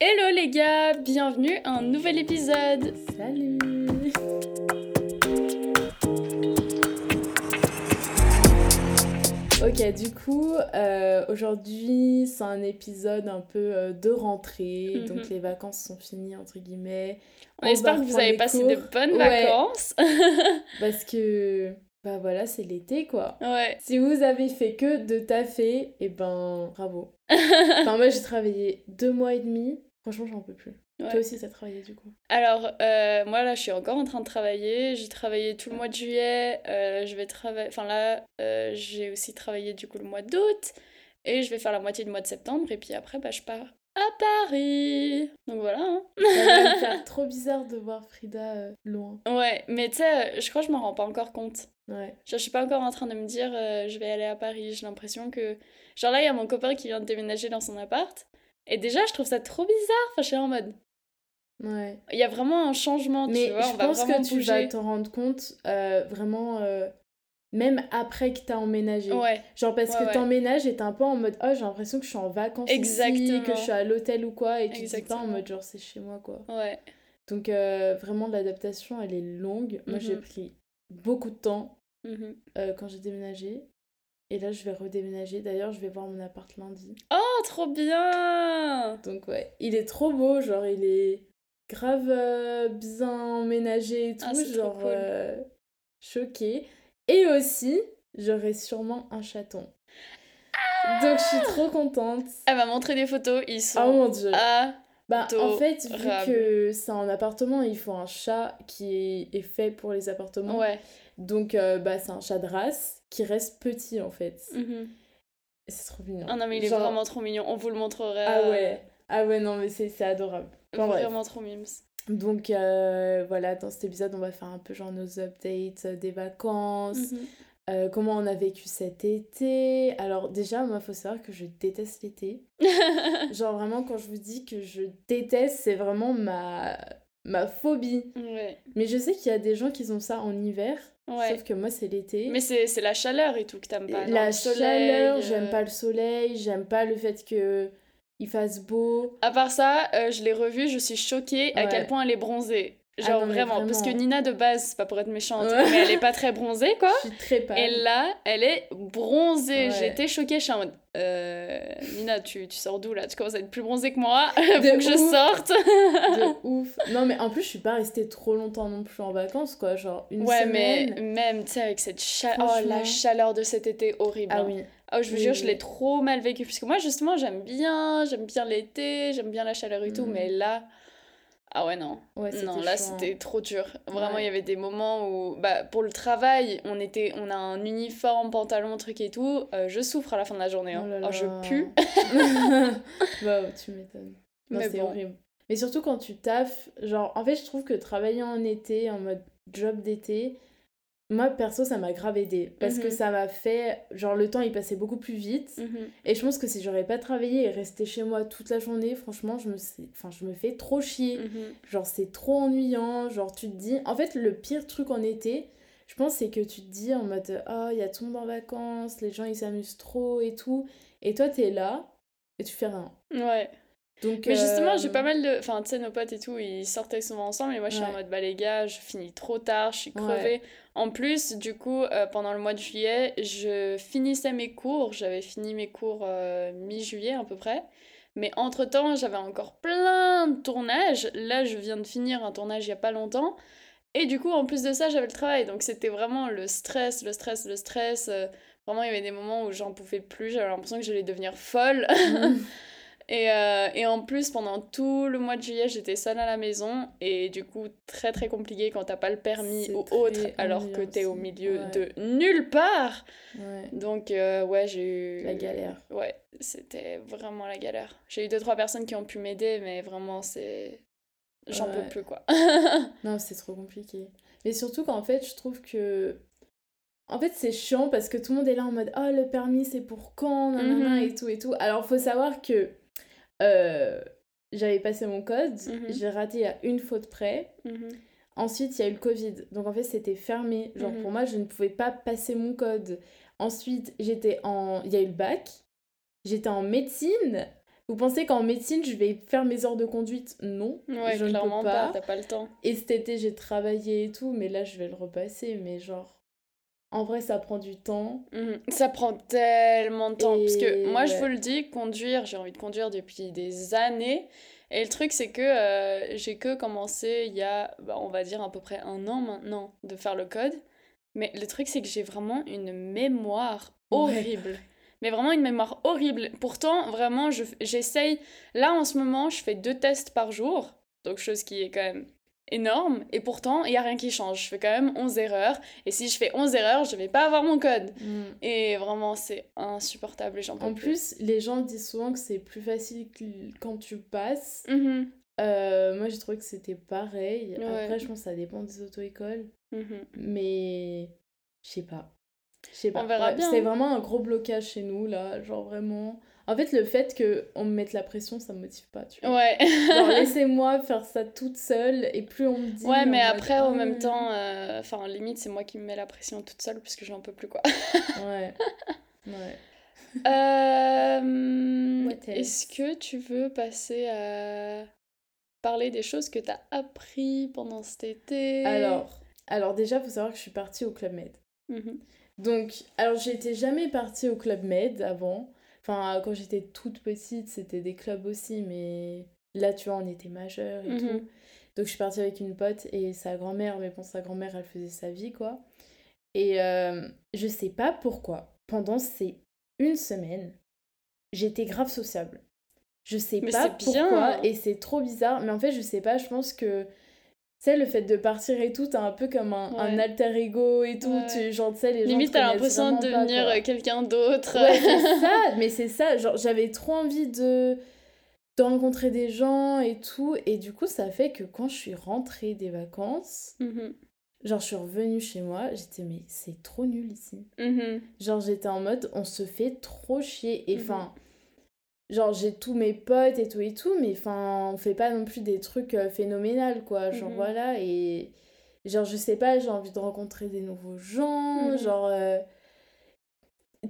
Hello les gars, bienvenue à un nouvel épisode. Salut Ok, du coup, euh, aujourd'hui, c'est un épisode un peu euh, de rentrée. Mhm. Donc, les vacances sont finies, entre guillemets. On, espère que vous avez passé cours. de bonnes Ouais. vacances. Parce que, bah voilà, c'est l'été, quoi. ouais. Si vous avez fait que de taffer, eh ben, bravo. Enfin, moi, j'ai travaillé deux mois et demi. Franchement, j'en peux plus. Ouais. Toi aussi, t'as travaillé, du coup. Alors, euh, moi là, je suis encore en train de travailler. J'ai travaillé tout le mois de juillet. euh, je vais travailler. Enfin là, euh, j'ai aussi travaillé du coup le mois d'août. Et je vais faire la moitié du mois de septembre. Et puis après, bah, je pars à Paris. Donc voilà. hein. Ça va trop bizarre de voir Frida loin. Ouais, mais tu sais, je crois que je m'en rends pas encore compte. Ouais. Genre, je suis pas encore en train de me dire je vais aller à Paris. J'ai l'impression que. Genre là, il y a mon copain qui vient de déménager dans son appart. Et déjà, je trouve ça trop bizarre. Enfin, je suis en mode. Ouais. Il y a vraiment un changement, tu Mais vois. je on va pense vraiment que tu vas t'en rendre compte euh, vraiment, euh, même après que t'as emménagé. Ouais, Genre parce Ouais, que ouais. t'emménages et t'es un peu en mode oh j'ai l'impression que je suis en vacances ici, Exactement. que je suis à l'hôtel ou quoi et tu te dis pas en mode genre c'est chez moi quoi. ouais. Donc euh, vraiment l'adaptation elle est longue. Moi j'ai Mhm. pris beaucoup de temps Mhm. euh, quand j'ai déménagé et là je vais redéménager. D'ailleurs je vais voir mon appart lundi. Oh, trop bien Donc ouais, il est trop beau, genre il est grave euh, bien emménagé et tout, Ah, trop genre cool. euh, choquée. Et aussi, j'aurai sûrement un chaton. Donc je suis trop contente. Elle m'a montré des photos, ils sont Oh mon dieu. Ah, Bah en fait, vu que c'est un appartement, il faut un chat qui est fait pour les appartements. ouais. Donc euh, bah c'est un chat de race qui reste petit en fait. Mhm. Et C'est trop mignon. Ah non, mais il est Genre- vraiment trop mignon. On vous le montrera. Ah ouais. Ah ouais, non mais c'est c'est adorable. Enfin, bref. Vraiment trop mimes. Donc euh, voilà, dans cet épisode, on va faire un peu genre nos updates euh, des vacances, Mhm. euh, comment on a vécu cet été. Alors déjà, moi, faut savoir que je déteste l'été. genre vraiment, quand je vous dis que je déteste, c'est vraiment ma, ma phobie. ouais. Mais je sais qu'il y a des gens qui ont ça en hiver, Ouais. sauf que moi, c'est l'été. Mais c'est la chaleur et tout que t'aimes pas. non La Le soleil, chaleur, euh, j'aime pas le soleil, j'aime pas le fait que il fasse beau. À part ça, euh, je l'ai revue, je suis choquée à quel point elle est bronzée. Ah Genre non, vraiment, parce que. Nina de base, c'est pas pour être méchante, Ouais. mais elle est pas très bronzée quoi. Je suis très pâle. Et là, elle est bronzée. Ouais. J'étais choquée, je suis en mode euh, Nina, tu, tu sors d'où là? Tu commences à être plus bronzée que moi, faut que je sorte. de ouf. Non, mais en plus, je suis pas restée trop longtemps non plus en vacances, quoi. Genre une ouais, semaine. mais même, tu sais, avec cette chaleur. Oh, la chaleur de cet été horrible. Ah hein. oui. Oh, je vous Oui, jure, je l'ai trop mal vécu. Parce que moi, justement, j'aime bien, j'aime bien l'été, j'aime bien la chaleur et tout, Mhm. mais là. Ah ouais, non. Ouais, Non, là, c'était trop dur. Vraiment, Ouais. il y avait des moments où, bah, pour le travail, on était, on a un uniforme, pantalon, truc et tout. euh, je souffre à la fin de la journée. hein. Oh là je pue. bah, tu m'étonnes. Mais c'est bon. horrible. Mais surtout quand tu taffes, genre, en fait, je trouve que travailler en été, en mode job d'été, moi, perso, ça m'a grave aidé. Parce que Mhm. ça m'a fait, genre, le temps, il passait beaucoup plus vite. Mhm. Et je pense que si j'aurais pas travaillé et resté chez moi toute la journée, franchement, je me, sais- enfin, je me fais trop chier. Mhm. Genre, c'est trop ennuyant. Genre, tu te dis. En fait, le pire truc en été, je pense, c'est que tu te dis en mode Oh, il y a tout le monde en vacances, les gens ils s'amusent trop et tout. Et toi, t'es là et tu fais rien. Ouais. Donc, Mais justement, j'ai euh, pas mal de. Enfin, tu sais, nos potes et tout, ils sortaient souvent ensemble. Et moi, je suis en mode, bah les gars, je finis trop tard, je suis Ouais. crevée. En plus, du coup, euh, pendant le mois de juillet, je finissais mes cours. J'avais fini mes cours euh, mi-juillet à peu près. Mais entre-temps, j'avais encore plein de tournages. Là, je viens de finir un tournage il y a pas longtemps. Et du coup, en plus de ça, j'avais le travail. Donc, c'était vraiment le stress, le stress, le stress. Euh, Vraiment, il y avait des moments où j'en pouvais plus. J'avais l'impression que j'allais devenir folle. Mhm. Et, euh, et en plus, pendant tout le mois de juillet, j'étais seule à la maison. Et du coup, très très compliqué quand t'as pas le permis ou autre, alors que t'es au milieu Ouais. de nulle part. Ouais, Donc, euh, ouais, j'ai eu. la galère. Ouais, c'était vraiment la galère. J'ai eu deux, trois personnes qui ont pu m'aider, mais vraiment, c'est. J'en Ouais. peux plus, quoi. Non, c'est trop compliqué. Mais surtout qu'en fait, je trouve que. En fait, c'est chiant parce que tout le monde est là en mode Oh, le permis, c'est pour quand? Nanana, Mhm. et tout et tout. Alors, faut savoir que euh, j'avais passé mon code, Mhm. j'ai raté à une faute près. Mhm. Ensuite, il y a eu le Covid. Donc, en fait, c'était fermé. Genre, Mhm. pour moi, je ne pouvais pas passer mon code. Ensuite, j'étais en. Il y a eu le bac. J'étais en médecine. Vous pensez qu'en médecine, je vais faire mes heures de conduite? Non, Ouais, je ne peux clairement pas, pas. t'as pas le temps. Et cet été, j'ai travaillé et tout, mais là, je vais le repasser. Mais genre, en vrai, ça prend du temps. Mhm. Ça prend tellement de temps. Parce que moi, je vous le dis, conduire, j'ai envie de conduire depuis des années. Et le truc, c'est que euh, j'ai que commencé il y a, bah, on va dire, à peu près un an maintenant de faire le code. Mais le truc, c'est que j'ai vraiment une mémoire Ouais. horrible. Mais vraiment une mémoire horrible. Pourtant, vraiment, je- j'essaye. Là, en ce moment, je fais deux tests par jour. Donc, chose qui est quand même énorme. Et pourtant, il n'y a rien qui change. Je fais quand même 11 erreurs. Et si je fais 11 erreurs, je vais pas avoir mon code. Mm. Et vraiment, c'est insupportable. J'en En plus. plus, les gens disent souvent que c'est plus facile que- quand tu passes. Mhm, Euh, moi, j'ai trouvé que c'était pareil. Ouais. Après, je pense que ça dépend des auto-écoles. mhm. Mais je sais pas. Je sais pas. On verra bien, C'est vraiment un gros blocage chez nous, là. Genre vraiment. En fait, le fait qu'on me mette la pression, ça me motive pas, tu vois. Ouais. Genre, laissez-moi faire ça toute seule. Et plus on me dit. Ouais, mais après, Ah en même ouais. temps, euh, enfin, limite, c'est moi qui me mets la pression toute seule parce que j'en peux plus, quoi. Ouais. Ouais. Euh, Est-ce que tu veux passer à parler des choses que t'as appris pendant cet été? Alors, alors déjà, faut savoir que je suis partie au Club Med. Mhm. Donc, alors j'étais jamais partie au Club Med avant. Enfin, quand j'étais toute petite, c'était des clubs aussi, mais là, tu vois, on était majeurs et Mhm. tout. Donc, je suis partie avec une pote et sa grand-mère, mais bon, sa grand-mère, elle faisait sa vie, quoi. Et euh, je sais pas pourquoi, pendant ces une semaine, j'étais grave sociable. Je sais Mais pas bien. pourquoi, et c'est trop bizarre, mais en fait, je sais pas, je pense que. Tu sais, le fait de partir et tout, t'as un peu comme un, alter ego et tout. Ouais. Tu, genre, tu sais, les gens Limite, te t'as l'impression de devenir euh, quelqu'un d'autre. Ouais, c'est ça, mais c'est ça. Genre, j'avais trop envie de, de rencontrer des gens et tout. Et du coup, ça fait que quand je suis rentrée des vacances, Mhm. genre, je suis revenue chez moi, j'étais, mais c'est trop nul ici. Mhm. Genre, j'étais en mode, on se fait trop chier. Et Mhm. enfin, genre, j'ai tous mes potes et tout et tout, mais enfin, on fait pas non plus des trucs euh, phénoménales, quoi. Genre, Mhm. voilà, et genre, je sais pas, j'ai envie de rencontrer des nouveaux gens, Mhm. genre. euh,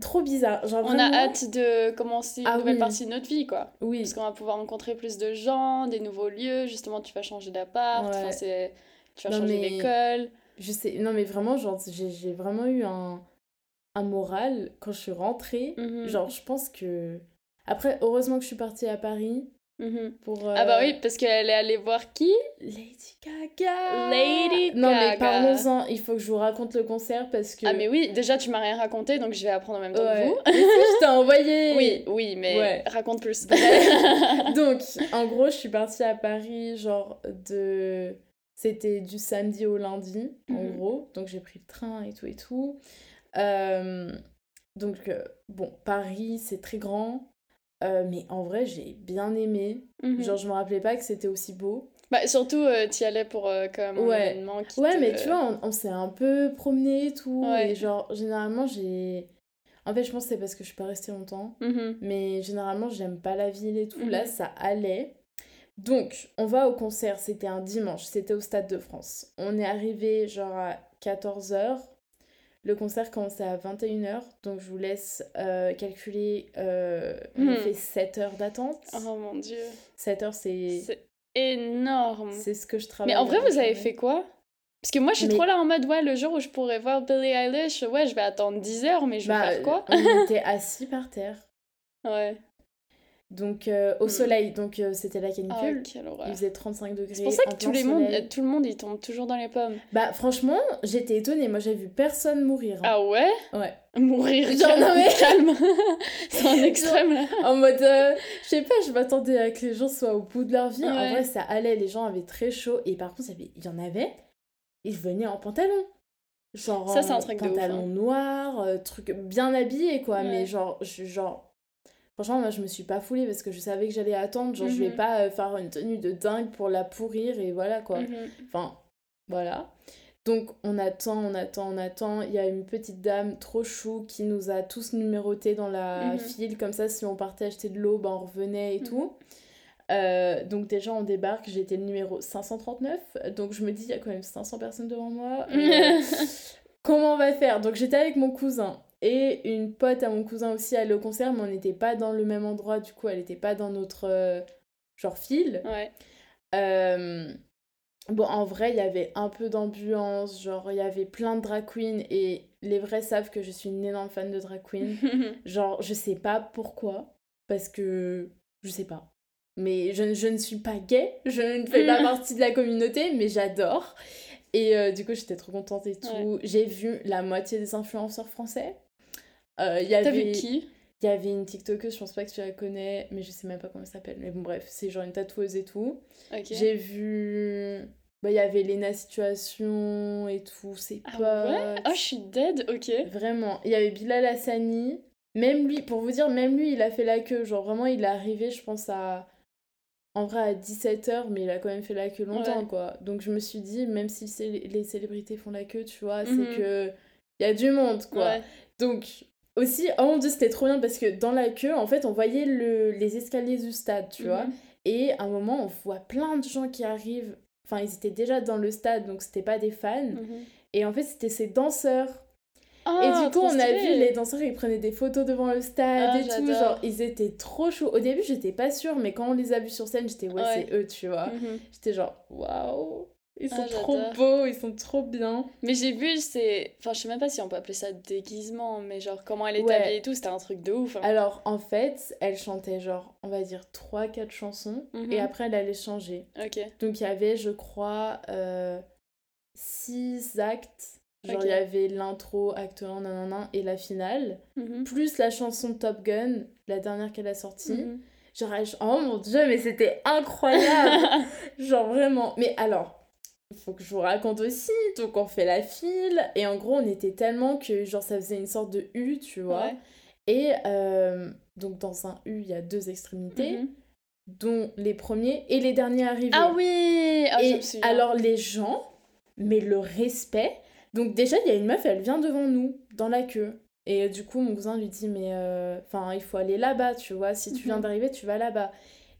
Trop bizarre. Genre, On a hâte de commencer une Ah nouvelle oui. partie de notre vie, quoi. Oui. Parce qu'on va pouvoir rencontrer plus de gens, des nouveaux lieux. Justement, tu vas changer d'appart, Ouais. tu vas Non, changer mais- d'école. Je sais, non mais vraiment, genre, j'ai j'ai vraiment eu un, un moral quand je suis rentrée. Mhm. Genre, je pense que. Après, heureusement que je suis partie à Paris Mhm. pour. Ah bah euh, oui, parce qu'elle est allée voir qui? Lady Gaga! Lady Non mais Gaga. parlons-en, il faut que je vous raconte le concert parce que. Ah mais oui, déjà tu m'as rien raconté, donc je vais apprendre en même temps Ouais. que vous. Mais si, je t'ai envoyé! Oui, oui, mais Ouais. raconte plus. Donc, en gros, je suis partie à Paris, genre, de... C'était du samedi au lundi, en Mhm. gros. Donc, j'ai pris le train et tout et tout. Euh, Donc, euh, bon, Paris, c'est très grand. Euh, mais en vrai, j'ai bien aimé. Mhm. Genre, je me rappelais pas que c'était aussi beau. Bah, surtout, euh, t'y allais pour euh, comme un Ouais. événement qui Ouais, te- mais tu vois, on, on s'est un peu promené et tout. Ouais. Et genre, généralement, j'ai... En fait, je pense que c'est parce que je suis pas restée longtemps. Mhm. Mais généralement, j'aime pas la ville et tout. Mhm. Là, ça allait. Donc, on va au concert. C'était un dimanche. C'était au Stade de France. On est arrivé genre à 14h. Le concert commençait à 21h. Donc, je vous laisse euh, calculer. euh, on a Mhm. fait 7 heures d'attente. Oh mon dieu. 7 heures, c'est C'est énorme. c'est ce que je travaille. Mais en vrai, vous avez fait quoi? Parce que moi, je suis Mais- trop là en mode, ouais, le jour où je pourrais voir Billie Eilish, ouais, je vais attendre 10 heures, mais je vais Bah, faire quoi? On était assis par terre. Ouais. Donc, euh, au Mhm. soleil. Donc, euh, c'était la Ah, canicule. quelle horreur. Il faisait 35 degrés. C'est pour ça en que tout, plein les monde, soleil. tout le monde, il tombe toujours dans les pommes. Bah, franchement, j'étais étonnée. Moi, j'ai vu personne mourir. hein. Ah ouais? Ouais. Mourir, Genre, calme, non, mais- calme. C'est un extrême, là. En mode, euh, je sais pas, je m'attendais à que les gens soient au bout de leur vie. En vrai, ça allait, les gens avaient très chaud. Et par contre, il y, en avait, ils venaient en pantalon. Genre, Ça, c'est un en truc de ouf, pantalon hein. noir, truc bien habillé, quoi. Ouais. Mais genre, je, genre, franchement, moi, je me suis pas foulée parce que je savais que j'allais attendre. Genre, je vais Mhm. pas euh, faire une tenue de dingue pour la pourrir et voilà, quoi. Mhm. Enfin, voilà. Donc, on attend, on attend, on attend. Il y a une petite dame trop chou qui nous a tous numérotés dans la Mhm. file. Comme ça, si on partait acheter de l'eau, ben, on revenait et tout. Euh, donc, déjà, on débarque. J'étais le numéro 539. Donc, je me dis, il y a quand même 500 personnes devant moi. Euh, comment on va faire? Donc, j'étais avec mon cousin. Et une pote à mon cousin aussi allait au concert, mais on n'était pas dans le même endroit, du coup, elle n'était pas dans notre euh, genre file. Ouais. Euh, Bon, en vrai, il y avait un peu d'ambiance, genre, il y avait plein de drag queens, et les vrais savent que je suis une énorme fan de drag queens. genre, je sais pas pourquoi, parce que je sais pas. Mais je, je ne suis pas gay, je ne fais pas partie de la communauté, mais j'adore. Et euh, du coup, j'étais trop contente et tout. J'ai vu la moitié des influenceurs français. Euh, y avait... Vu qui? Il y avait une TikTokeuse, je pense pas que tu la connais, mais je sais même pas comment elle s'appelle. Mais bon, bref, c'est genre une tatoueuse et tout. J'ai vu. Bah, il y avait Lena Situation et tout, c'est ah Ouais? Oh, je suis dead, ok. Vraiment. Il y avait Bilal Hassani. Même lui, pour vous dire, même lui, il a fait la queue. Genre, vraiment, il est arrivé, je pense, à. En vrai, à 17h, mais il a quand même fait la queue longtemps, quoi. Donc, je me suis dit, même si les célébrités font la queue, tu vois, c'est mhm. que. Il y a du monde, quoi. Donc, aussi, oh mon dieu, c'était trop bien parce que dans la queue, en fait, on voyait le, les escaliers du stade, tu vois. Mhm. Et à un moment, on voit plein de gens qui arrivent Enfin, ils étaient déjà dans le stade, donc c'était pas des fans. Mhm. Et en fait, c'était ces danseurs. et du ah, coup, on a vu les danseurs, ils prenaient des photos devant le stade ah, et tout. Genre, ils étaient trop chauds. Au début, j'étais pas sûre, mais quand on les a vus sur scène, j'étais, ouais, c'est eux, tu vois. Mhm. J'étais genre, waouh. Ils sont ah, trop beaux, ils sont trop bien. Mais j'ai vu, c'est. Enfin, je sais même pas si on peut appeler ça déguisement, mais genre comment elle est habillée et tout, c'était un truc de ouf. Hein. Alors, en fait, elle chantait genre, on va dire 3-4 chansons, et mhm. après elle allait changer. Ok. Donc il y avait, je crois, 6 euh, actes. Genre, il y avait l'intro, acte 1, nanana, et la finale, mhm. plus la chanson Top Gun, la dernière qu'elle a sortie. Mhm. Genre, oh mon dieu, mais c'était incroyable! genre, vraiment. Mais alors, faut que je vous raconte aussi. Donc, on fait la file. Et en gros, on était tellement que, genre, ça faisait une sorte de U, tu vois. Et euh, donc, dans un U, il y a deux extrémités, mhm. dont les premiers et les derniers arrivés. Ah oui ah, Et alors, les gens, mais le respect. Donc, déjà, il y a une meuf, elle vient devant nous, dans la queue. Et du coup, mon cousin lui dit, mais euh, enfin, il faut aller là-bas, tu vois. Si tu viens mhm. d'arriver, tu vas là-bas.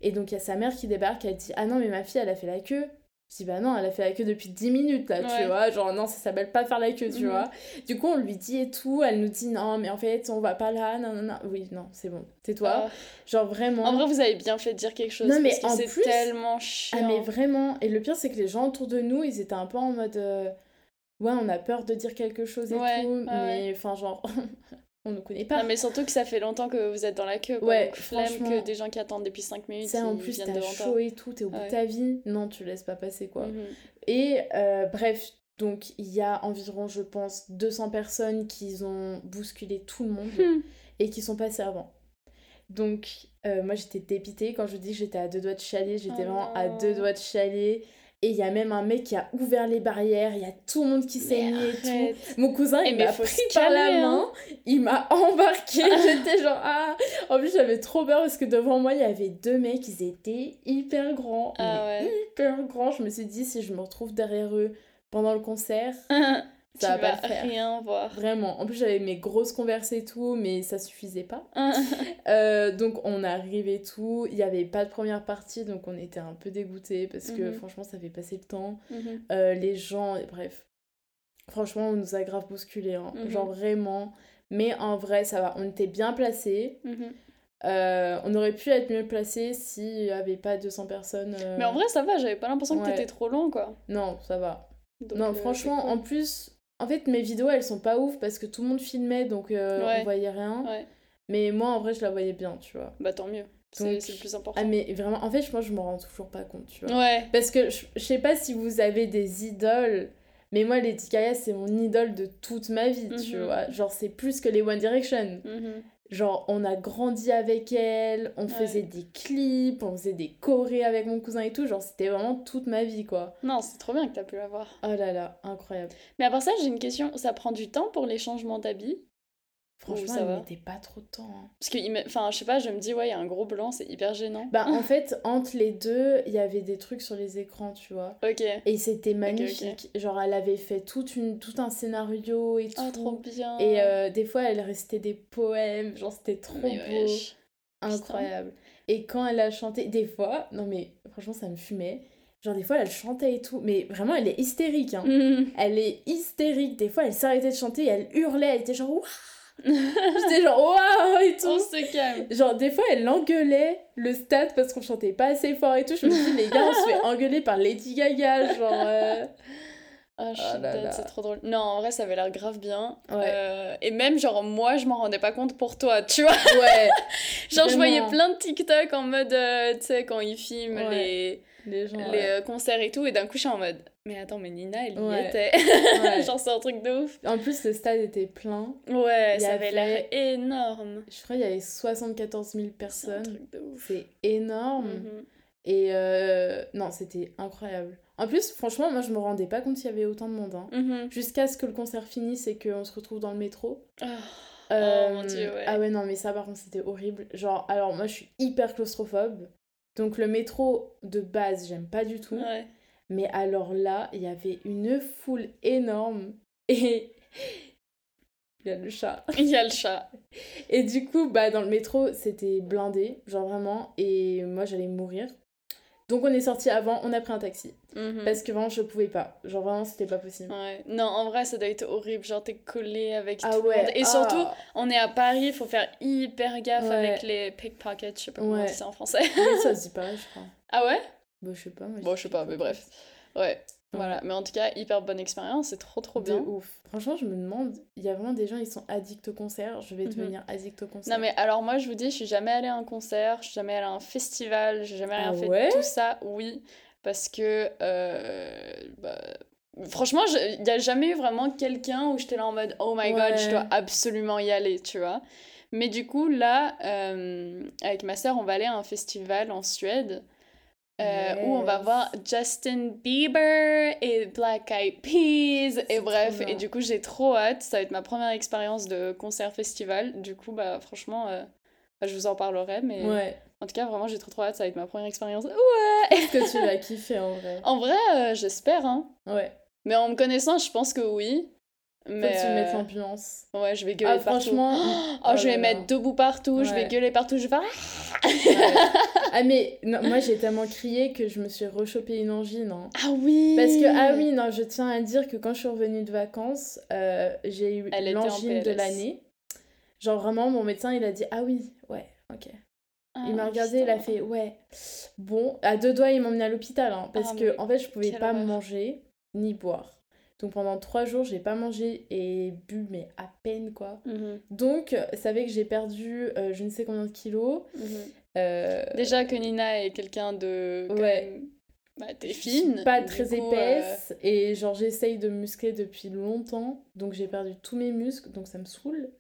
Et donc, il y a sa mère qui débarque, elle dit, ah non, mais ma fille, elle a fait la queue. Je dis bah non, elle a fait la queue depuis 10 minutes là, tu vois. Genre non, ça s'appelle pas faire la queue, tu mhm. vois. Du coup, on lui dit et tout, elle nous dit non, mais en fait, on va pas là, non, non, non. Oui, non, c'est bon, tais-toi. Ah. Genre vraiment. En vrai, vous avez bien fait de dire quelque chose. Non, mais en plus. C'est tellement chiant. Ah, mais vraiment. Et le pire, c'est que les gens autour de nous, ils étaient un peu en mode. Euh, ouais, on a peur de dire quelque chose et tout. mais enfin, genre. on ne connaît pas. Non, mais surtout que ça fait longtemps que vous êtes dans la queue. Quoi. Ouais, flemme que des gens qui attendent depuis 5 minutes. C'est en plus, t'as chaud et tout, t'es au bout de ta vie. Non, tu laisses pas passer quoi. Mhm. Et euh, bref, donc il y a environ, je pense, 200 personnes qui ont bousculé tout le monde hmm. et qui sont passées avant. Donc, euh, moi j'étais dépitée. Quand je dis que j'étais à deux doigts de chialer, j'étais oh vraiment à deux doigts de chialer. Et il y a même un mec qui a ouvert les barrières, il y a tout le monde qui saignait et tout. Mon cousin, il m'a pris par la hein. main, il m'a embarqué, j'étais genre ah. En plus, j'avais trop peur parce que devant moi, il y avait deux mecs, ils étaient hyper grands, ah hyper grands. Je me suis dit si je me retrouve derrière eux pendant le concert, ça va pas faire. rien voir. Vraiment. En plus, j'avais mes grosses converses et tout, mais ça suffisait pas. Euh, donc, on arrivait et tout. Il n'y avait pas de première partie, donc on était un peu dégoûtés parce que mhm. franchement, ça fait passer le temps. Mhm. Euh, les gens, bref. Franchement, on nous a grave bousculé. Hein. Mhm. Genre vraiment. Mais en vrai, ça va. On était bien placés. Euh, on aurait pu être mieux placés s'il n'y avait pas 200 personnes. Mais en vrai, ça va. J'avais pas l'impression que t'étais trop long, quoi. Non, ça va. non, franchement, en plus, en fait, mes vidéos, elles sont pas ouf parce que tout le monde filmait, donc euh, on voyait rien. Mais moi, en vrai, je la voyais bien, tu vois. Bah, tant mieux. C'est le plus important. Ah, mais vraiment, en fait, je pense que je me rends toujours pas compte, tu vois. Ouais. Parce que je, sais pas si vous avez des idoles, mais moi, Lady Gaga, c'est mon idole de toute ma vie, tu mhm. vois. Genre, c'est plus que les One Direction. Mhm. Genre, on a grandi avec elle, on faisait des clips, on faisait des chorés avec mon cousin et tout. Genre, c'était vraiment toute ma vie, quoi. Non, c'est trop bien que t'as pu la voir. Oh là là, incroyable. Mais à part ça, j'ai une question. Ça prend du temps pour les changements d'habits? Franchement, ça mettait pas trop de temps. Hein. Parce que, enfin, je sais pas, je me dis, ouais, il y a un gros blanc, c'est hyper gênant. Bah, en fait, entre les deux, il y avait des trucs sur les écrans, tu vois. Ok. Et c'était magnifique. Genre, elle avait fait toute une, tout un scénario et ah, tout. trop bien. Et euh, des fois, elle restait des poèmes. Genre, c'était trop beau. Incroyable. Et quand elle a chanté, des fois, non mais franchement, ça me fumait. Genre, des fois, elle chantait et tout. Mais vraiment, elle est hystérique. Hein. Elle est hystérique. Des fois, elle s'arrêtait de chanter et elle hurlait. Elle était genre, J'étais genre, waouh et On tout. se calme. Genre, des fois, elle engueulait le stade parce qu'on chantait pas assez fort et tout. Je me dis, les gars, on se fait engueuler par Lady Gaga. Genre, euh, Ah, je Oh suis c'est trop drôle. Non, en vrai, ça avait l'air grave bien. Ouais. Euh, et même, genre, moi, je m'en rendais pas compte pour toi, tu vois. ouais. Genre, je voyais plein de TikTok en mode, euh, tu sais, quand ils filment Ouais. les, Les gens. les ouais. euh, concerts et tout, et d'un coup, je suis en mode, mais attends, mais Nina, elle y Ouais. était. Ouais. genre, c'est un truc de ouf. En plus, le stade était plein. Ouais, Il y ça avait l'air énorme. Je crois qu'il y avait 74 000 C'est un personnes. C'est énorme. Mhm. Et euh, non, c'était incroyable. En plus, franchement, moi, je me rendais pas compte qu'il y avait autant de monde. hein. Mhm. Jusqu'à ce que le concert finisse et qu'on se retrouve dans le métro. Ah. Euh, mon Dieu, ouais. Ah ouais, non, mais ça, par contre, c'était horrible. Genre, alors, moi, je suis hyper claustrophobe. Donc, le métro, de base, j'aime pas du tout. Ouais. Mais alors là, il y avait une foule énorme. Et... Il y a le chat. Il y a le chat. Et du coup, bah, dans le métro, c'était blindé, genre vraiment, et moi j'allais mourir. Donc on est sorti avant, on a pris un taxi. Mhm. Parce que vraiment, je pouvais pas. Genre vraiment, c'était pas possible. Ouais. Non, en vrai, ça doit être horrible. Genre, t'es collé avec Ah tout le ouais. monde. Et ah. surtout, on est à Paris, faut faire hyper gaffe Ouais. avec les pickpockets. Je sais pas comment on dit ça en français. Ça se dit pareil, je crois. Ah ouais? Bah, je sais pas. moi, Bon, je sais pas, mais bref. Ouais. Voilà. Mais en tout cas, hyper bonne expérience. C'est trop, trop De bien. ouf. Franchement, je me demande, il y a vraiment des gens, ils sont addicts au concert. Je vais Mhm. devenir addict au concert. Non, mais alors, moi, je vous dis, je suis jamais allée à un concert, je suis jamais allée à un festival, j'ai jamais rien Ah fait ouais? tout ça. Oui. Parce que. euh, bah, Franchement, il n'y a jamais eu vraiment quelqu'un où j'étais là en mode Oh my god, je dois absolument y aller, tu vois. Mais du coup, là, euh, avec ma sœur, on va aller à un festival en Suède euh, où on va voir Justin Bieber et Black Eyed Peas. Et bref, et du coup, j'ai trop hâte. Ça va être ma première expérience de concert-festival. Du coup, bah, franchement, euh, je vous en parlerai. Mais Ouais. en tout cas, vraiment, j'ai trop trop hâte. Ça va être ma première expérience. Ouais! Est-ce que tu vas kiffer en vrai? En vrai, euh, j'espère, hein. Ouais. Mais en me connaissant, je pense que oui. Faut Mais que tu mettes euh, l'ambiance. ouais, je vais gueuler Ah, partout. franchement. Oh, je oh vais là mettre debout partout, je vais gueuler partout, je vais faire. Ah Ouais. ah, mais non, moi, j'ai tellement crié que je me suis rechopé une angine. hein. Ah oui! Parce que, ah oui, non, je tiens à dire que quand je suis revenue de vacances, euh, j'ai eu l'angine de l'année. Genre vraiment, mon médecin, il a dit, ah oui, ouais, ok. il m'a Ah, regardé, il a fait, ouais, bon, à deux doigts, il m'a emmené à l'hôpital, hein, parce Ah, que, en fait, je pouvais pas horreur. manger ni boire. Donc pendant trois jours, j'ai pas mangé et bu, mais à peine, quoi. Mhm, Donc, ça fait que j'ai perdu euh, je ne sais combien de kilos. mhm. Euh, Déjà que Nina est quelqu'un de. quand Ouais. même- Bah, t'es fine. pas très coup, euh, épaisse et genre j'essaye de me muscler depuis longtemps donc j'ai perdu tous mes muscles donc ça me saoule.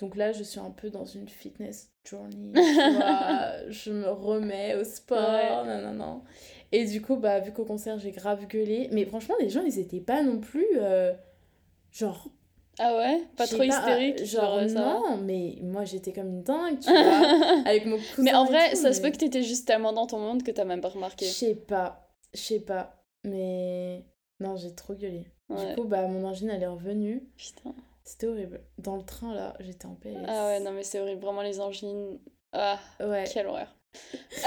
Donc là je suis un peu dans une fitness journey, tu vois, je me remets au sport, non non non. Et du coup bah vu qu'au concert j'ai grave gueulé, mais franchement les gens ils étaient pas non plus euh, genre Ah ouais? Pas trop hystérique? genre, euh, ça va? non mais moi j'étais comme une dingue tu vois avec mon cousin Mais en vrai, tout, ça se peut que t'étais juste tellement dans ton monde que t'as même pas remarqué. Je sais pas, je sais pas, mais non, j'ai trop gueulé. Ouais. Du coup, bah mon angine elle est revenue. Putain. C'était horrible. Dans le train là, j'étais en PLS. Ah ouais, non, mais c'est horrible. Vraiment, les angines. Ah, Ouais. quelle horreur.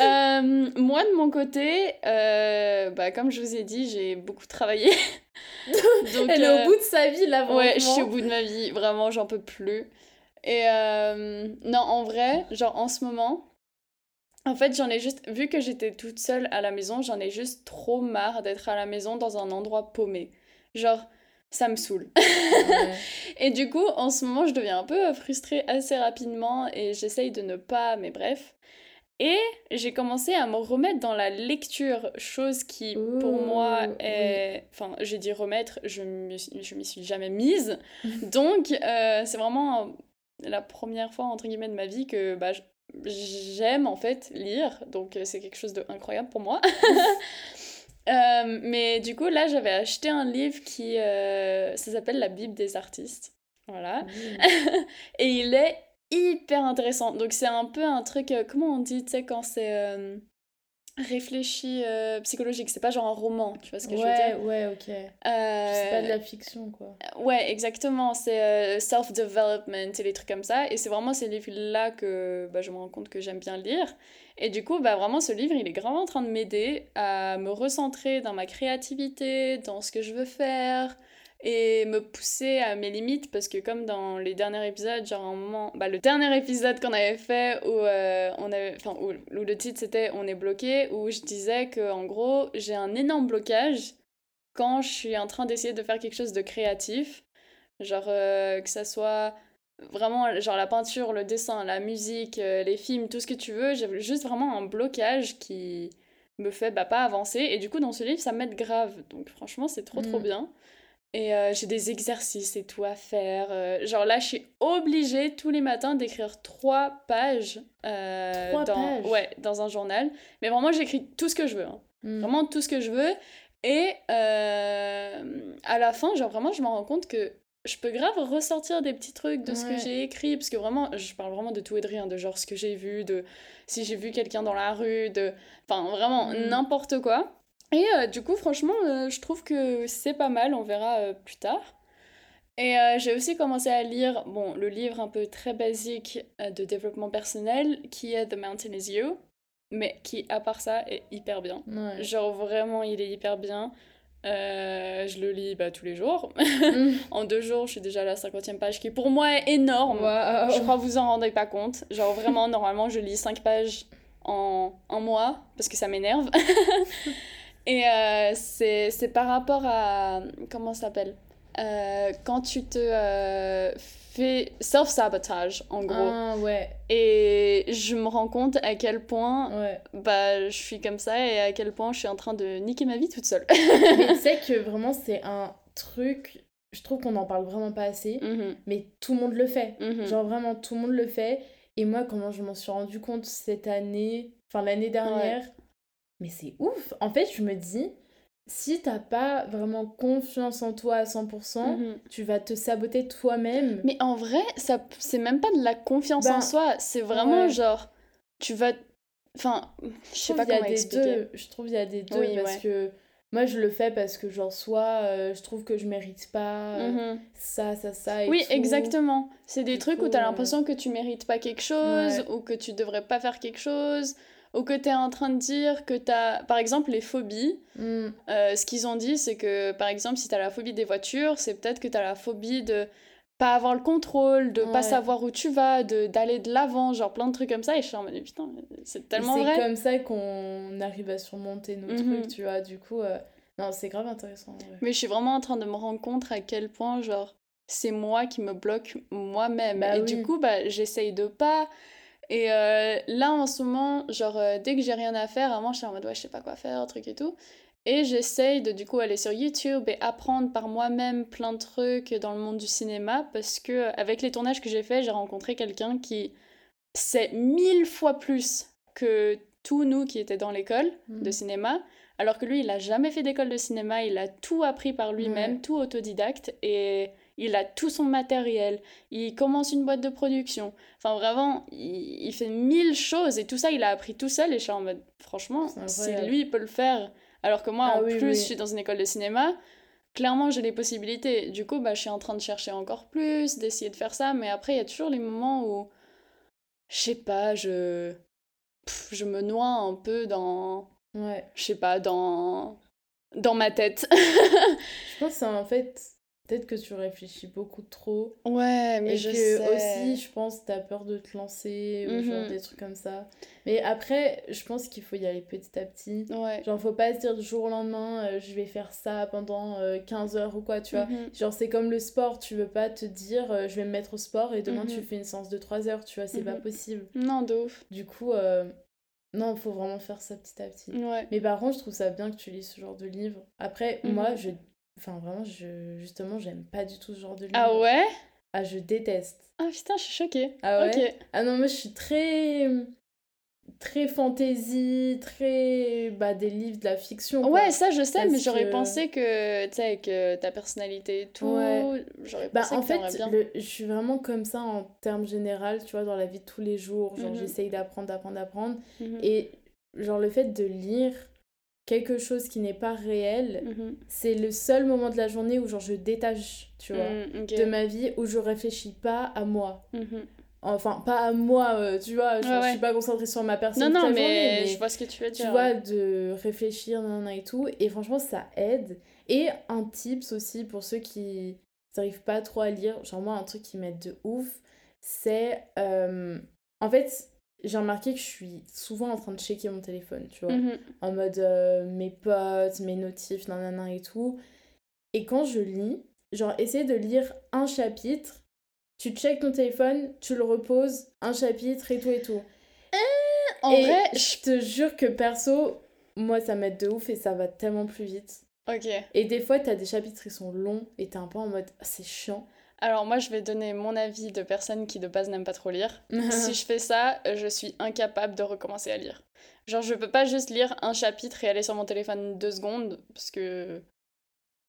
Euh, moi, de mon côté, euh, bah, comme je vous ai dit, j'ai beaucoup travaillé. Donc, Elle est euh, au bout de sa vie là, Ouais, je suis au bout de ma vie, vraiment, j'en peux plus. Et euh, non, en vrai, genre en ce moment, en fait, j'en ai juste, vu que j'étais toute seule à la maison, j'en ai juste trop marre d'être à la maison dans un endroit paumé. Genre, ça me saoule. Ouais. Et du coup, en ce moment, je deviens un peu frustrée assez rapidement et j'essaye de ne pas, mais bref. Et j'ai commencé à me remettre dans la lecture, chose qui pour moi est... Enfin, j'ai dit remettre, je je m'y suis jamais mise. Donc, euh, c'est vraiment la première fois, entre guillemets, de ma vie que bah, j'aime en fait lire. Donc, euh, c'est quelque chose d'incroyable pour moi. Euh, mais du coup, là, j'avais acheté un livre qui... euh, ça s'appelle La Bible des artistes. Voilà. Et il est hyper intéressant. Donc c'est un peu un truc, euh, comment on dit, tu sais, quand c'est réfléchi euh, psychologique. C'est pas genre un roman, tu vois ce que je veux ouais, dire ouais, ok. Euh, C'est pas de la fiction quoi. Ouais, exactement. C'est euh, self-development et des trucs comme ça. Et c'est vraiment ces livres-là que bah, je me rends compte que j'aime bien lire. Et du coup, bah, vraiment, ce livre, il est grave en train de m'aider à me recentrer dans ma créativité, dans ce que je veux faire. Et me pousser à mes limites parce que comme dans les derniers épisodes, genre un moment, bah le dernier épisode qu'on avait fait où euh, on avait, enfin où, où le titre c'était on est bloqué, où je disais que en gros j'ai un énorme blocage quand je suis en train d'essayer de faire quelque chose de créatif, genre euh, que ça soit vraiment genre la peinture, le dessin, la musique, euh, les films, tout ce que tu veux, j'ai juste vraiment un blocage qui me fait bah, pas avancer. Et du coup dans ce livre ça m'aide grave. Donc franchement c'est trop trop Mm. bien et euh, j'ai des exercices et tout à faire euh, genre là je suis obligée tous les matins d'écrire trois pages euh, Trois dans pages ouais dans un journal mais vraiment j'écris tout ce que je veux hein. Mm. vraiment tout ce que je veux et à la fin genre vraiment je me rends compte que je peux grave ressortir des petits trucs de ce que j'ai écrit parce que vraiment je parle vraiment de tout et de rien de genre ce que j'ai vu de si j'ai vu quelqu'un dans la rue de enfin vraiment Mm. n'importe quoi et euh, du coup franchement euh, je trouve que c'est pas mal on verra euh, plus tard et j'ai aussi commencé à lire bon le livre un peu très basique de développement personnel qui est The Mountain Is You mais qui à part ça est hyper bien Ouais. genre vraiment il est hyper bien je le lis bah, tous les jours Mm. en deux jours, je suis déjà à la cinquantième page, qui pour moi est énorme. Je crois que vous en rendez pas compte. Genre vraiment, normalement, je lis 5 pages en un mois, parce que ça m'énerve. Et euh, c'est par rapport à... Comment ça s'appelle? Euh, Quand tu te euh, fais self-sabotage, en gros. Ah, ouais, Et je me rends compte à quel point ouais. bah, je suis comme ça et à quel point je suis en train de niquer ma vie toute seule. Mais tu sais que vraiment, c'est un truc, je trouve qu'on en parle vraiment pas assez, Mhm, mais tout le monde le fait. mhm. Genre vraiment, tout le monde le fait. Et moi, comment je m'en suis rendu compte cette année, enfin l'année dernière, mais c'est ouf. En fait, je me dis, si t'as pas vraiment confiance en toi à 100%, Mhm. tu vas te saboter toi-même. Mais en vrai, ça, c'est même pas de la confiance en Ben, soi, c'est vraiment ouais. genre, tu vas... Enfin, je sais pas qu'il y a comment des expliquer. deux. Je trouve qu'il y a des deux Oui, parce ouais. que moi, je le fais parce que, genre, soit euh, je trouve que je mérite pas euh, Mhm. ça, ça, ça et Oui, tout. exactement. C'est des Du trucs où t'as euh, l'impression que tu mérites pas quelque chose, ou que tu devrais pas faire quelque chose, ou que t'es en train de dire que t'as... Par exemple, les phobies, Mm. euh, ce qu'ils ont dit, c'est que, par exemple, si t'as la phobie des voitures, c'est peut-être que t'as la phobie de pas avoir le contrôle, de pas Ouais. savoir où tu vas, de d'aller de l'avant, genre plein de trucs comme ça, et je suis en mode, putain, c'est tellement C'est vrai. comme ça qu'on arrive à surmonter nos Mhm. trucs, tu vois. Du coup, euh, non, c'est grave intéressant. Mais je suis vraiment en train de me rendre compte à quel point, genre, c'est moi qui me bloque moi-même. Bah et oui. du coup, bah, j'essaye de pas. Et euh, là, en ce moment, genre, euh, dès que j'ai rien à faire, avant, je suis en mode, ouais, je sais pas quoi faire, truc et tout. Et j'essaye de, du coup, aller sur YouTube et apprendre par moi-même plein de trucs dans le monde du cinéma. Parce que, avec les tournages que j'ai faits, j'ai rencontré quelqu'un qui sait mille fois plus que tous nous qui étaient dans l'école de Mhm. cinéma. Alors que lui, il a jamais fait d'école de cinéma, il a tout appris par lui-même, tout autodidacte, et il a tout son matériel. Il commence une boîte de production. Enfin, vraiment, il, il fait mille choses, et tout ça, il a appris tout seul, et je suis en mode, franchement, si lui, il peut le faire, alors que moi, Ah en oui, plus, oui. je suis dans une école de cinéma, clairement, j'ai les possibilités. Du coup, bah, je suis en train de chercher encore plus, d'essayer de faire ça, mais après, il y a toujours les moments où, je sais pas, je... pff, je me noie un peu dans Ouais. je sais pas, dans, dans ma tête. Je pense en fait, peut-être que tu réfléchis beaucoup trop. ouais, mais et je que sais. aussi, je pense t'as peur de te lancer, ou genre Mhm. des trucs comme ça. Mais après, je pense qu'il faut y aller petit à petit. Ouais. Genre, faut pas se dire du jour au lendemain, euh, je vais faire ça pendant euh, 15 heures ou quoi, tu vois. Mhm. Genre, c'est comme le sport, tu veux pas te dire, euh, je vais me mettre au sport et demain tu Mhm. fais une séance de 3 heures, tu vois, c'est pas possible. Non, de ouf. Du coup, euh, non, faut vraiment faire ça petit à petit. Ouais. Mais par contre, je trouve ça bien que tu lis ce genre de livre. Après, moi, je. Enfin, vraiment, je... justement, j'aime pas du tout ce genre de livre. Ah ouais? Ah, je déteste. Ah putain, je suis choquée. Ah ouais? Ah non, moi, je suis très. Très fantasy, très. Bah, des livres de la fiction. quoi. Ouais, ça je sais, mais j'aurais que- pensé que, tu sais, avec euh, ta personnalité et tout, Ouais. j'aurais Bah, pensé en que fait, bien. le- je suis vraiment comme ça en termes généraux, tu vois, dans la vie de tous les jours. Genre, Mhm. j'essaye d'apprendre, d'apprendre, d'apprendre. Mhm. Et, genre, le fait de lire quelque chose qui n'est pas réel, Mhm. c'est le seul moment de la journée où, genre, je détache, tu vois, Mm, de ma vie, où je réfléchis pas à moi. Mhm. enfin pas à moi euh, tu vois Ouais, je ouais. suis pas concentrée sur ma personne Non, non, mais, journée, mais je vois ce que tu veux tu dire. vois ouais. de réfléchir nan, nan, et tout et franchement ça aide et un tips aussi pour ceux qui n'arrivent pas trop à lire genre moi un truc qui m'aide de ouf c'est euh, en fait j'ai remarqué que je suis souvent en train de checker mon téléphone tu vois Mhm. en mode euh, mes potes, mes notifs, nanana et tout. Et quand je lis, genre essayer de lire un chapitre, tu checkes ton téléphone, tu le reposes, un chapitre et tout et tout. En et vrai, je te jure que perso, moi ça m'aide de ouf et ça va tellement plus vite. Ok. Et des fois, t'as des chapitres qui sont longs et t'es un peu en mode Ah, c'est chiant. Alors moi, je vais donner mon avis de personne qui de base n'aime pas trop lire. si je fais ça, je suis incapable de recommencer à lire. Genre, je peux pas juste lire un chapitre et aller sur mon téléphone deux secondes parce que.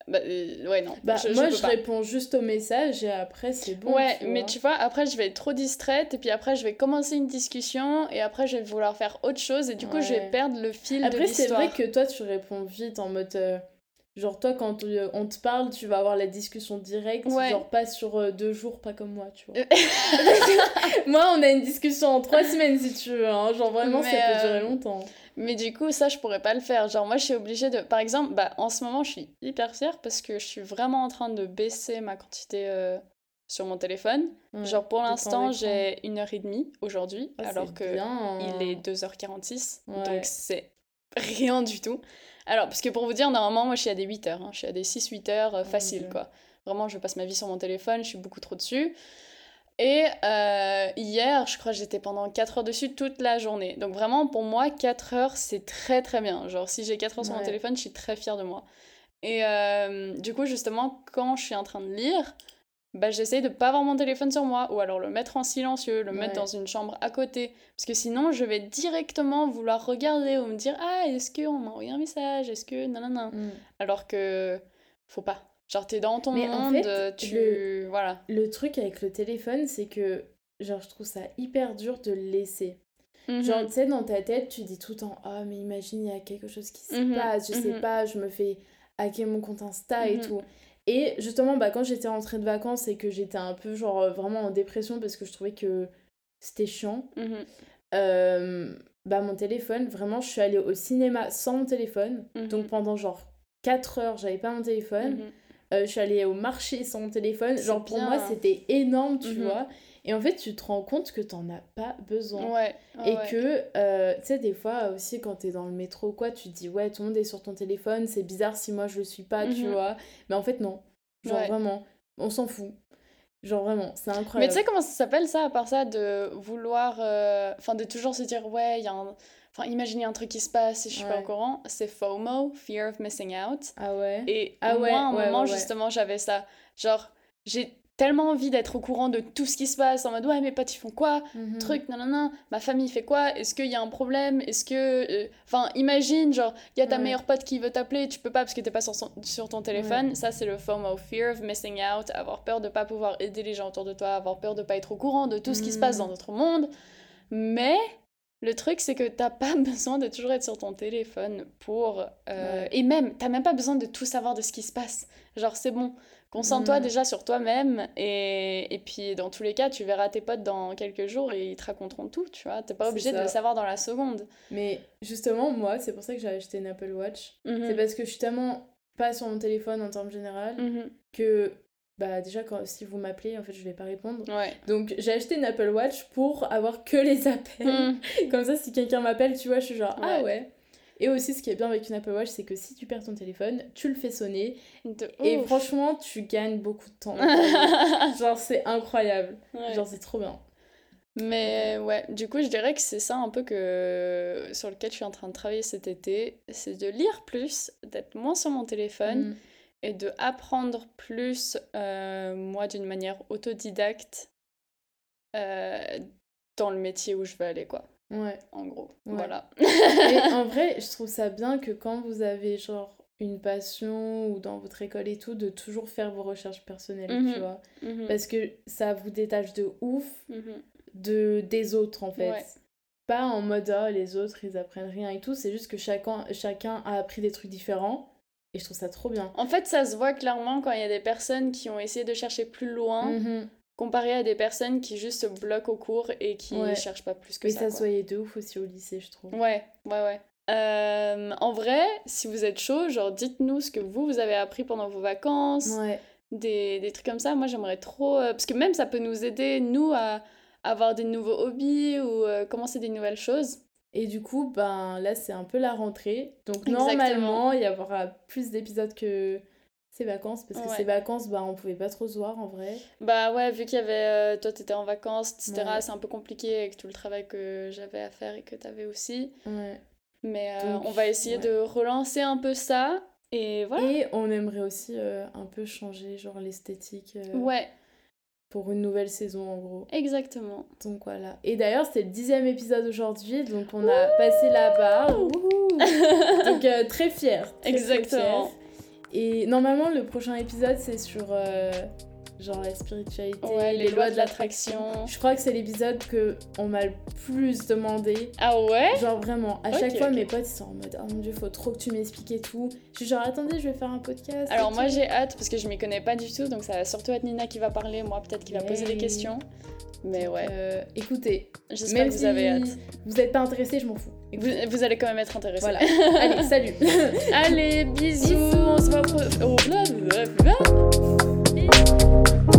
Bah, euh, ouais, non. Bah, je, moi, je réponds juste au message et après, c'est bon. ouais, tu mais vois. tu vois, après, je vais être trop distraite et puis après, je vais commencer une discussion et après, je vais vouloir faire autre chose et du coup, je vais perdre le fil de Après, c'est vrai que toi, tu réponds vite en mode. euh, genre, toi, quand euh, on te parle, tu vas avoir la discussion directe. Ouais. Genre, pas sur euh, deux jours, pas comme moi, tu vois. moi, on a une discussion en trois semaines si tu veux. hein. Genre, vraiment, ça peut euh, durer longtemps. Mais du coup, ça, je pourrais pas le faire. Genre, moi, je suis obligée de. Par exemple, bah, en ce moment, je suis hyper fière parce que je suis vraiment en train de baisser ma quantité euh, sur mon téléphone. Ouais, Genre, pour l'instant, j'ai une heure et demie aujourd'hui, Ah, alors que bien. il est 2h46. Ouais. Donc, c'est rien du tout. Alors, parce que pour vous dire, normalement, moi, je suis à des 8 heures. hein. Je suis à des 6-8 heures euh, facile, quoi. Vraiment, je passe ma vie sur mon téléphone, je suis beaucoup trop dessus. Et euh, hier, je crois que j'étais pendant 4 heures dessus toute la journée. Donc vraiment, pour moi, 4 heures, c'est très très bien. Genre, si j'ai 4 heures sur mon téléphone, je suis très fière de moi. Et euh, du coup, justement, quand je suis en train de lire, bah, j'essaye de pas avoir mon téléphone sur moi, ou alors le mettre en silencieux, le mettre dans une chambre à côté. Parce que sinon, je vais directement vouloir regarder ou me dire Ah, est-ce qu'on m'a envoyé un message? Est-ce que. Non, non, non. Mm. Alors que. Faut pas. Genre, t'es dans ton Mais en monde, fait, tu. le- Voilà. Le truc avec le téléphone, c'est que. Genre, je trouve ça hyper dur de le laisser. Mhm. Genre, tu sais, dans ta tête, tu dis tout le temps Ah, mais imagine, il y a quelque chose qui se Mhm, passe, je sais mhm. pas, je me fais hacker mon compte Insta et tout. Et justement, bah, quand j'étais rentrée de vacances et que j'étais un peu, genre, euh, vraiment en dépression parce que je trouvais que c'était chiant, Mhm. euh, bah, mon téléphone, vraiment, je suis allée au cinéma sans mon téléphone. Mhm. Donc, pendant genre 4 heures, j'avais pas mon téléphone. Mhm. Euh, je suis allée au marché sans mon téléphone. Genre, pour moi, c'était énorme, tu vois. Et en fait, tu te rends compte que t'en as pas besoin. Ouais. Et ouais. que, euh, tu sais, des fois aussi, quand t'es dans le métro quoi, tu te dis, ouais, tout le monde est sur ton téléphone, c'est bizarre si moi je le suis pas, tu Mhm. vois. Mais en fait, non. Genre, Ouais. vraiment, on s'en fout. Genre, vraiment, c'est Mais incroyable. tu sais comment ça s'appelle ça, à part ça, de vouloir. euh, Enfin, de toujours se dire, ouais, il y a un. Enfin, imaginez un truc qui se passe et je suis pas au courant. C'est FOMO, Fear of Missing Out. Ah ouais Et Ah ouais, moi, à un ouais, moment, justement, j'avais ça. Genre, j'ai tellement envie d'être au courant de tout ce qui se passe, en mode, ouais, mes potes, ils font quoi Mhm. Truc, non, non, non, ma famille fait quoi Est-ce qu'il y a un problème Est-ce que. euh, Enfin, imagine, genre, il y a ta Ouais. meilleure pote qui veut t'appeler, tu peux pas parce que t'es pas sur, ton téléphone. Ça, c'est le FOMO, Fear of Missing Out, avoir peur de pas pouvoir aider les gens autour de toi, avoir peur de pas être au courant de tout ce qui se passe Mhm. dans notre monde. Mais. Le truc, c'est que t'as pas besoin de toujours être sur ton téléphone pour. euh, Ouais. Et même, t'as même pas besoin de tout savoir de ce qui se passe. Genre, c'est bon. Concentre-toi Mm. déjà sur toi-même. Et... et puis, dans tous les cas, tu verras tes potes dans quelques jours et ils te raconteront tout, tu vois. T'es pas obligé de le savoir dans la seconde. Mais justement, moi, c'est pour ça que j'ai acheté une Apple Watch. Mhm. C'est parce que je suis tellement pas sur mon téléphone en termes général Mhm. que, bah, déjà, quand, si vous m'appelez, en fait, je vais pas répondre. Ouais. Donc, j'ai acheté une Apple Watch pour avoir que les appels. Mhm. Comme ça, si quelqu'un m'appelle, tu vois, je suis genre, ah Ouais. Et aussi, ce qui est bien avec une Apple Watch, c'est que si tu perds ton téléphone, tu le fais sonner. De Et ouf. franchement, tu gagnes beaucoup de temps. genre, c'est incroyable. Ouais. Genre, c'est trop bien. Mais ouais, du coup, je dirais que c'est ça un peu que sur lequel je suis en train de travailler cet été, c'est de lire plus, d'être moins sur mon téléphone Mm. Et de apprendre plus, euh, moi, d'une manière autodidacte, euh, dans le métier où je veux aller, quoi. Ouais. En gros, Ouais. voilà. Et en vrai, je trouve ça bien que quand vous avez, genre, une passion ou dans votre école et tout, de toujours faire vos recherches personnelles, Mhm. tu vois. Mhm, Parce que ça vous détache de ouf mhm. de, des autres, en fait. Ouais. Pas en mode, ah, les autres, ils apprennent rien et tout. C'est juste que chacun, chacun a appris des trucs différents. Et je trouve ça trop bien. En fait, ça se voit clairement quand il y a des personnes qui ont essayé de chercher plus loin Mhm. comparé à des personnes qui juste se bloquent au cours et qui Ouais. cherchent pas plus que Mais ça. ça quoi. soyait de ouf aussi au lycée, je trouve. Ouais, ouais, ouais. Euh, en vrai, si vous êtes chaud, genre dites-nous ce que vous, vous avez appris pendant vos vacances, Ouais. des, des trucs comme ça. Moi, j'aimerais trop... euh, parce que même, ça peut nous aider, nous, à avoir des nouveaux hobbies ou euh, commencer des nouvelles choses. Et du coup, ben là, c'est un peu la rentrée. Donc Exactement. normalement, il y aura plus d'épisodes que ces vacances. Parce que Ouais. ces vacances, ben, on pouvait pas trop se voir en vrai. Bah ouais, vu qu'il y avait... euh, toi, t'étais en vacances, etc., Ouais. c'est un peu compliqué avec tout le travail que j'avais à faire et que t'avais aussi. Ouais. Mais euh, Donc, on va essayer de relancer un peu ça. Et voilà. Et on aimerait aussi euh, un peu changer, genre l'esthétique euh, Ouais, pour une nouvelle saison en gros. exactement. Donc voilà. Et d'ailleurs, c'était le dixième épisode aujourd'hui, donc on a passé la barre. Donc euh, très fière. très, très Exactement. fière. Et normalement, le prochain épisode, c'est sur euh, genre la spiritualité, Ouais, les, lois de l'attraction. Je crois que c'est l'épisode que on m'a le plus demandé. Ah ouais? Genre vraiment, à chaque fois mes potes ils sont en mode oh mon dieu, faut trop que tu m'expliques et tout. Je suis genre attendez, je vais faire un podcast. Alors moi j'ai hâte parce que je m'y connais pas du tout, donc ça va surtout être Nina qui va parler, moi peut-être qui va poser des questions. Mais ouais, Euh, écoutez, j'espère que vous si avez hâte. vous êtes pas intéressé, je m'en fous. Vous, vous allez quand même être intéressés. Voilà. Allez, salut. Allez, bisous, Bisous. on se voit au pro- au- Música